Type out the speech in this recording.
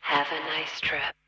Have a nice trip.